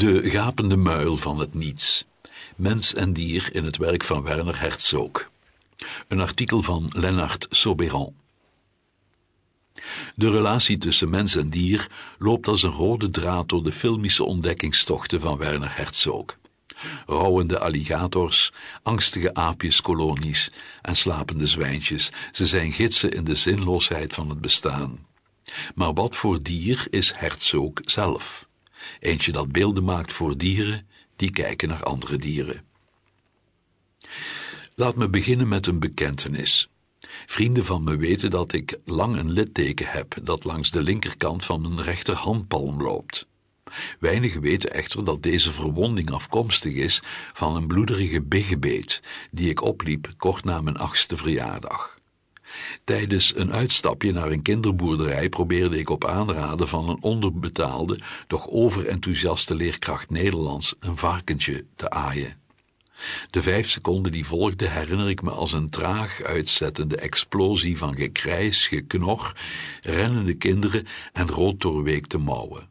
De gapende muil van het niets. Mens en dier in het werk van Werner Herzog. Een artikel van Lennart Soberan. De relatie tussen mens en dier loopt als een rode draad door de filmische ontdekkingstochten van Werner Herzog. Rouwende alligators, angstige aapjeskolonies en slapende zwijntjes, ze zijn gidsen in de zinloosheid van het bestaan. Maar wat voor dier is Herzog zelf? Eentje dat beelden maakt voor dieren die kijken naar andere dieren. Laat me beginnen met een bekentenis. Vrienden van me weten dat ik lang een litteken heb dat langs de linkerkant van mijn rechterhandpalm loopt. Weinigen weten echter dat deze verwonding afkomstig is van een bloederige biggebeet die ik opliep kort na mijn achtste verjaardag. Tijdens een uitstapje naar een kinderboerderij probeerde ik op aanraden van een onderbetaalde, doch overenthousiaste leerkracht Nederlands een varkentje te aaien. De vijf seconden die volgden herinner ik me als een traag uitzettende explosie van gekrijs, geknor, rennende kinderen en rood doorweekte mouwen.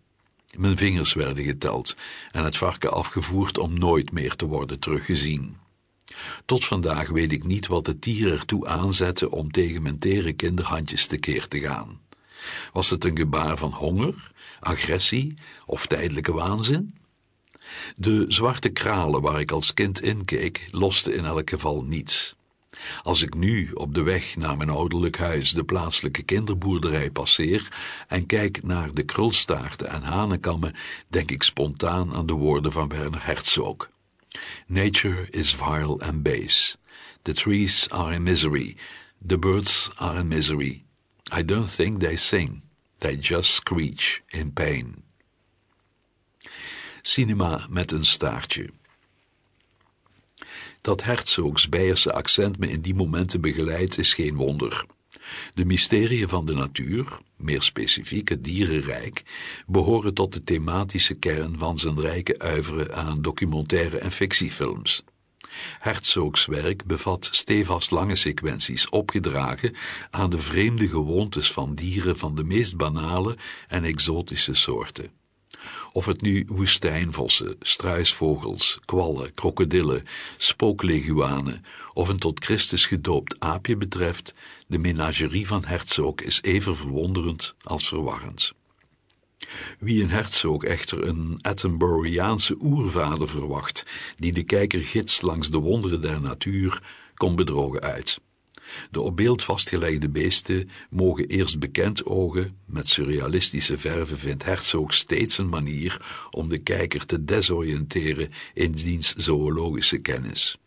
Mijn vingers werden geteld en het varken afgevoerd om nooit meer te worden teruggezien. Tot vandaag weet ik niet wat het dier ertoe aanzette om tegen mijn tere kinderhandjes tekeer te gaan. Was het een gebaar van honger, agressie of tijdelijke waanzin? De zwarte kralen waar ik als kind in keek, losten in elk geval niets. Als ik nu op de weg naar mijn ouderlijk huis de plaatselijke kinderboerderij passeer en kijk naar de krulstaarten en hanenkammen, denk ik spontaan aan de woorden van Werner Herzog. Nature is vile and base. The trees are in misery. The birds are in misery. I don't think they sing. They just screech in pain. Cinema met een staartje. Dat Herzogs Beierse accent me in die momenten begeleidt, is geen wonder. De mysterieën van de natuur, meer specifiek het dierenrijk, behoren tot de thematische kern van zijn rijke uiveren aan documentaire en fictiefilms. Herzogs werk bevat stevast lange sequenties opgedragen aan de vreemde gewoontes van dieren van de meest banale en exotische soorten. Of het nu woestijnvossen, struisvogels, kwallen, krokodillen, spookleguanen of een tot Christus gedoopt aapje betreft, de menagerie van Herzog is even verwonderend als verwarrend. Wie een Herzog echter een Attenboroughjaanse oervader verwacht, die de kijker gids langs de wonderen der natuur, komt bedrogen uit. De op beeld vastgelegde beesten mogen eerst bekend ogen, met surrealistische verven vindt Herzog steeds een manier om de kijker te desoriënteren in diens zoologische kennis.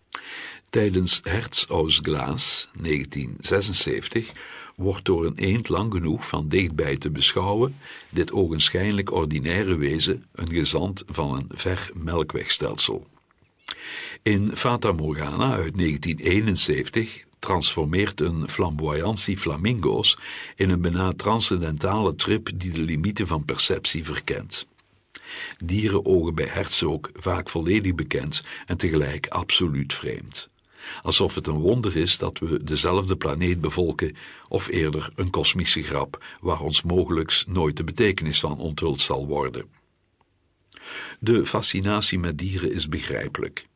Tijdens Herz aus Glas 1976 wordt door een eend lang genoeg van dichtbij te beschouwen dit ogenschijnlijk ordinaire wezen een gezant van een ver melkwegstelsel. In Fata Morgana uit 1971 transformeert een flamboyantie flamingo's in een bijna transcendentale trip die de limieten van perceptie verkent. Dierenogen bij Herzog vaak volledig bekend en tegelijk absoluut vreemd. Alsof het een wonder is dat we dezelfde planeet bevolken, of eerder een kosmische grap waar ons mogelijks nooit de betekenis van onthuld zal worden. De fascinatie met dieren is begrijpelijk.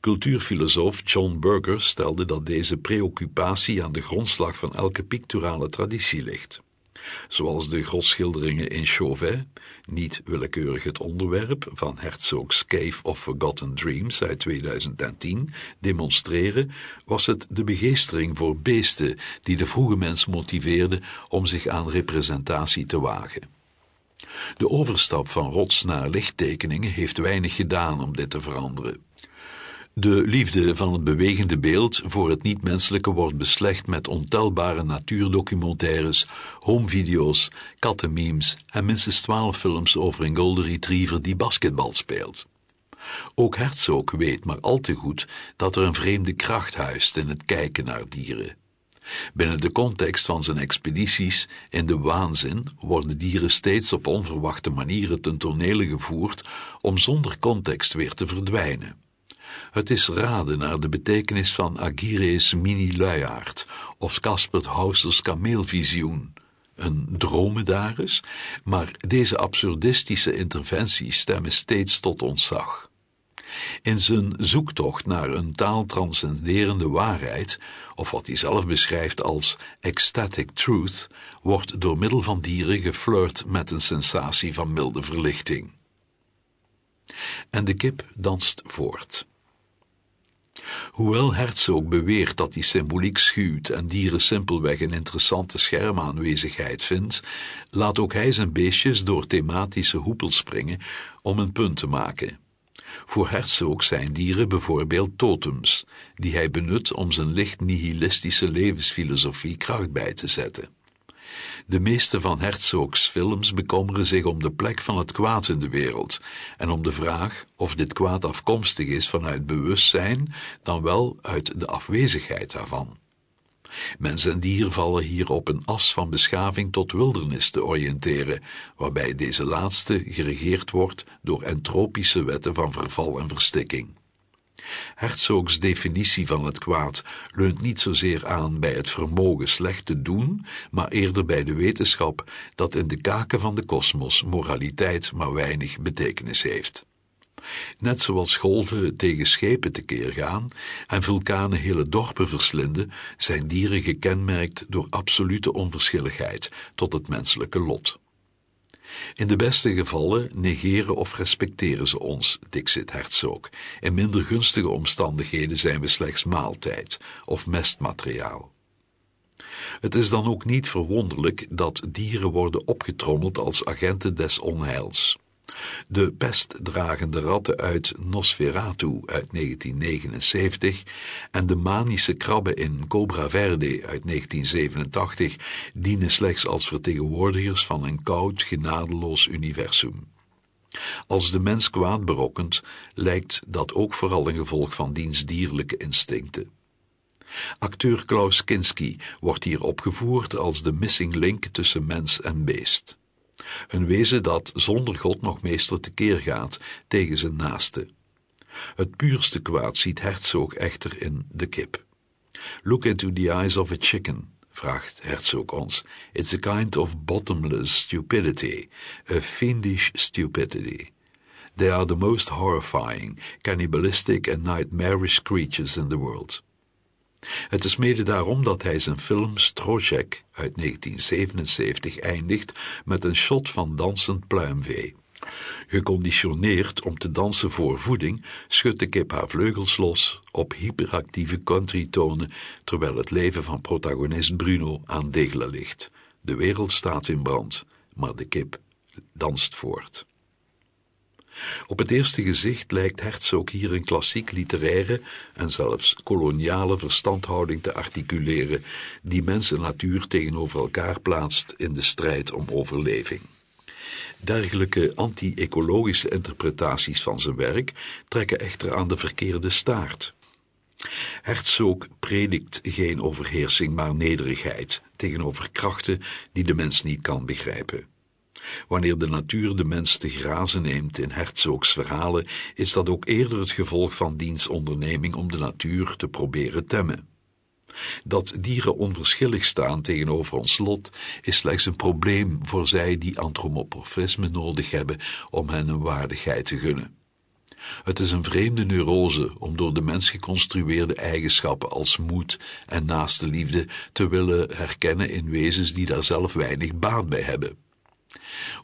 Cultuurfilosoof John Berger stelde dat deze preoccupatie aan de grondslag van elke picturale traditie ligt. Zoals de grotschilderingen in Chauvet, niet willekeurig het onderwerp van Herzog's Cave of Forgotten Dreams uit 2010, demonstreren, was het de begeestering voor beesten die de vroege mens motiveerde om zich aan representatie te wagen. De overstap van rots naar lichttekeningen heeft weinig gedaan om dit te veranderen. De liefde van het bewegende beeld voor het niet-menselijke wordt beslecht met ontelbare natuurdocumentaires, homevideo's, kattenmemes en minstens twaalf films over een golden retriever die basketbal speelt. Ook Herzog weet maar al te goed dat er een vreemde kracht huist in het kijken naar dieren. Binnen de context van zijn expedities in de waanzin worden dieren steeds op onverwachte manieren ten tonele gevoerd om zonder context weer te verdwijnen. Het is raden naar de betekenis van Agire's mini-luiaard of Caspert Hausers kameelvisioen, een dromedaris, maar deze absurdistische interventies stemmen steeds tot ontzag. In zijn zoektocht naar een taaltranscenderende waarheid, of wat hij zelf beschrijft als ecstatic truth, wordt door middel van dieren geflirt met een sensatie van milde verlichting. En de kip danst voort. Hoewel Herzog beweert dat die symboliek schuwt en dieren simpelweg een interessante schermaanwezigheid vindt, laat ook hij zijn beestjes door thematische hoepels springen om een punt te maken. Voor Herzog zijn dieren bijvoorbeeld totems, die hij benut om zijn licht nihilistische levensfilosofie kracht bij te zetten. De meeste van Herzogs films bekommeren zich om de plek van het kwaad in de wereld en om de vraag of dit kwaad afkomstig is vanuit bewustzijn dan wel uit de afwezigheid daarvan. Mens en dier vallen hier op een as van beschaving tot wildernis te oriënteren, waarbij deze laatste geregeerd wordt door entropische wetten van verval en verstikking. Herzogs definitie van het kwaad leunt niet zozeer aan bij het vermogen slecht te doen, maar eerder bij de wetenschap dat in de kaken van de kosmos moraliteit maar weinig betekenis heeft. Net zoals golven tegen schepen tekeer gaan en vulkanen hele dorpen verslinden, zijn dieren gekenmerkt door absolute onverschilligheid tot het menselijke lot. In de beste gevallen negeren of respecteren ze ons, Dixit Herzog. In minder gunstige omstandigheden zijn we slechts maaltijd of mestmateriaal. Het is dan ook niet verwonderlijk dat dieren worden opgetrommeld als agenten des onheils. De pestdragende ratten uit Nosferatu uit 1979 en de manische krabben in Cobra Verde uit 1987 dienen slechts als vertegenwoordigers van een koud, genadeloos universum. Als de mens kwaad berokkent, lijkt dat ook vooral een gevolg van diens dierlijke instincten. Acteur Klaus Kinski wordt hier opgevoerd als de missing link tussen mens en beest. Een wezen dat zonder God nog meester tekeer gaat tegen zijn naaste. Het puurste kwaad ziet Herzog echter in de kip. Look into the eyes of a chicken, vraagt Herzog ons. It's a kind of bottomless stupidity, a fiendish stupidity. They are the most horrifying, cannibalistic and nightmarish creatures in the world. Het is mede daarom dat hij zijn film Strojek uit 1977 eindigt met een shot van dansend pluimvee. Geconditioneerd om te dansen voor voeding, schudt de kip haar vleugels los op hyperactieve countrytonen, terwijl het leven van protagonist Bruno aan degelen ligt. De wereld staat in brand, maar de kip danst voort. Op het eerste gezicht lijkt Herzog hier een klassiek literaire en zelfs koloniale verstandhouding te articuleren, die mens en natuur tegenover elkaar plaatst in de strijd om overleving. Dergelijke anti-ecologische interpretaties van zijn werk trekken echter aan de verkeerde staart. Herzog predikt geen overheersing, maar nederigheid tegenover krachten die de mens niet kan begrijpen. Wanneer de natuur de mens te grazen neemt in Herzogs verhalen, is dat ook eerder het gevolg van diens onderneming om de natuur te proberen temmen. Dat dieren onverschillig staan tegenover ons lot is slechts een probleem voor zij die antropomorfisme nodig hebben om hen een waardigheid te gunnen. Het is een vreemde neurose om door de mens geconstrueerde eigenschappen als moed en naaste liefde te willen herkennen in wezens die daar zelf weinig baat bij hebben.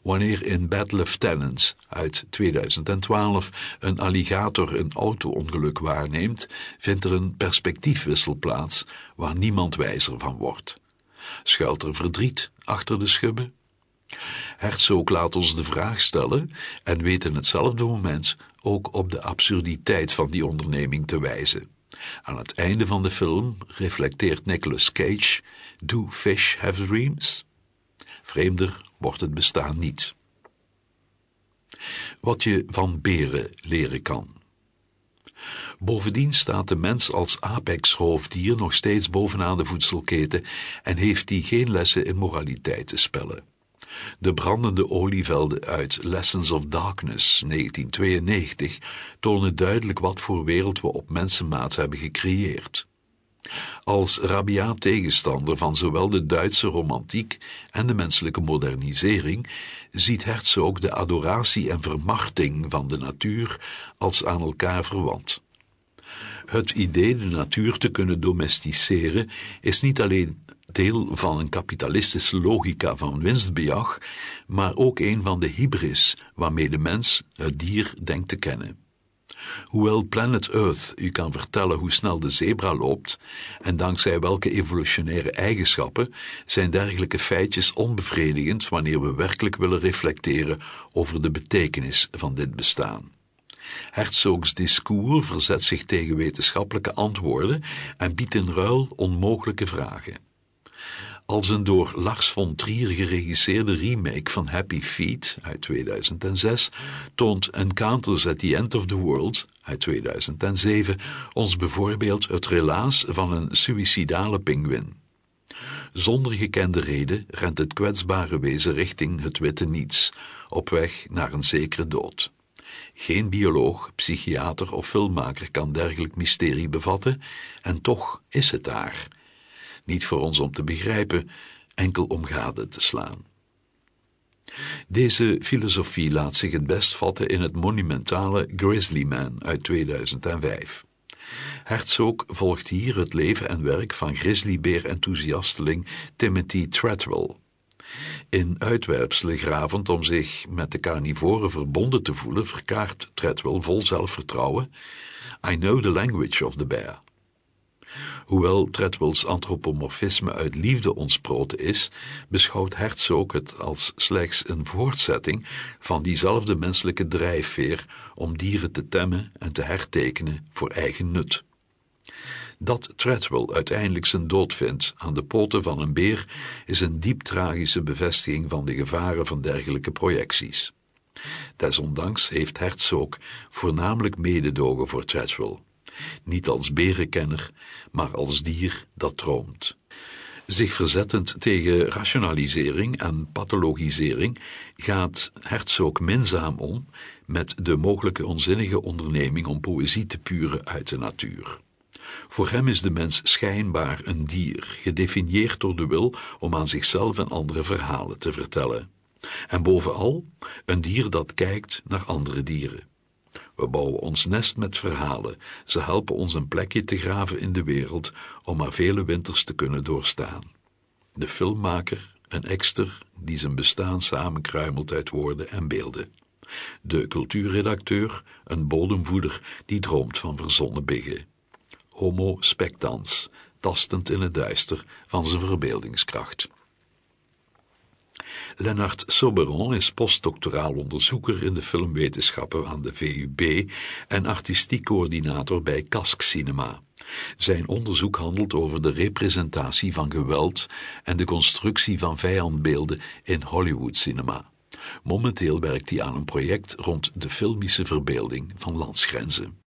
Wanneer in Battle of Tenants uit 2012 een alligator een auto-ongeluk waarneemt, vindt er een perspectiefwissel plaats waar niemand wijzer van wordt. Schuilt er verdriet achter de schubben? Herzog laat ons de vraag stellen en weet in hetzelfde moment ook op de absurditeit van die onderneming te wijzen. Aan het einde van de film reflecteert Nicolas Cage: Do fish have dreams? Vreemder wordt het bestaan niet. Wat je van beren leren kan. Bovendien staat de mens als apex-roofdier nog steeds bovenaan de voedselketen en heeft die geen lessen in moraliteit te spellen. De brandende olievelden uit Lessons of Darkness 1992 tonen duidelijk wat voor wereld we op mensenmaat hebben gecreëerd. Als rabiaat tegenstander van zowel de Duitse romantiek en de menselijke modernisering ziet Herzog de adoratie en vermachting van de natuur als aan elkaar verwant. Het idee de natuur te kunnen domesticeren is niet alleen deel van een kapitalistische logica van winstbejag, maar ook een van de hybris waarmee de mens het dier denkt te kennen. Hoewel Planet Earth u kan vertellen hoe snel de zebra loopt en dankzij welke evolutionaire eigenschappen, zijn dergelijke feitjes onbevredigend wanneer we werkelijk willen reflecteren over de betekenis van dit bestaan. Herzogs discours verzet zich tegen wetenschappelijke antwoorden en biedt in ruil onmogelijke vragen. Als een door Lars von Trier geregisseerde remake van Happy Feet uit 2006 toont Encounters at the End of the World uit 2007 ons bijvoorbeeld het relaas van een suïcidale pinguïn. Zonder gekende reden rent het kwetsbare wezen richting het witte niets, op weg naar een zekere dood. Geen bioloog, psychiater of filmmaker kan dergelijk mysterie bevatten, en toch is het daar niet voor ons om te begrijpen, enkel om gade te slaan. Deze filosofie laat zich het best vatten in het monumentale Grizzly Man uit 2005. Herzog volgt hier het leven en werk van grizzlybeer-enthousiasteling Timothy Treadwell. In uitwerpselen gravend om zich met de carnivoren verbonden te voelen, verkaart Treadwell vol zelfvertrouwen I know the language of the bear. Hoewel Treadwells antropomorfisme uit liefde ontsproten is, beschouwt Herzog het als slechts een voortzetting van diezelfde menselijke drijfveer om dieren te temmen en te hertekenen voor eigen nut. Dat Treadwell uiteindelijk zijn dood vindt aan de poten van een beer is een diep tragische bevestiging van de gevaren van dergelijke projecties. Desondanks heeft Herzog voornamelijk mededogen voor Treadwell niet als berenkenner, maar als dier dat droomt. Zich verzettend tegen rationalisering en pathologisering gaat Herzog minzaam om met de mogelijke onzinnige onderneming om poëzie te puren uit de natuur. Voor hem is de mens schijnbaar een dier, gedefinieerd door de wil om aan zichzelf en andere verhalen te vertellen. En bovenal een dier dat kijkt naar andere dieren. We bouwen ons nest met verhalen. Ze helpen ons een plekje te graven in de wereld om maar vele winters te kunnen doorstaan. De filmmaker, een ekster die zijn bestaan samenkruimelt uit woorden en beelden. De cultuurredacteur, een bodemvoeder die droomt van verzonnen biggen. Homo spectans, tastend in het duister van zijn verbeeldingskracht. Lennart Soberon is postdoctoraal onderzoeker in de filmwetenschappen aan de VUB en artistiek coördinator bij Kask Cinema. Zijn onderzoek handelt over de representatie van geweld en de constructie van vijandbeelden in Hollywood cinema. Momenteel werkt hij aan een project rond de filmische verbeelding van landsgrenzen.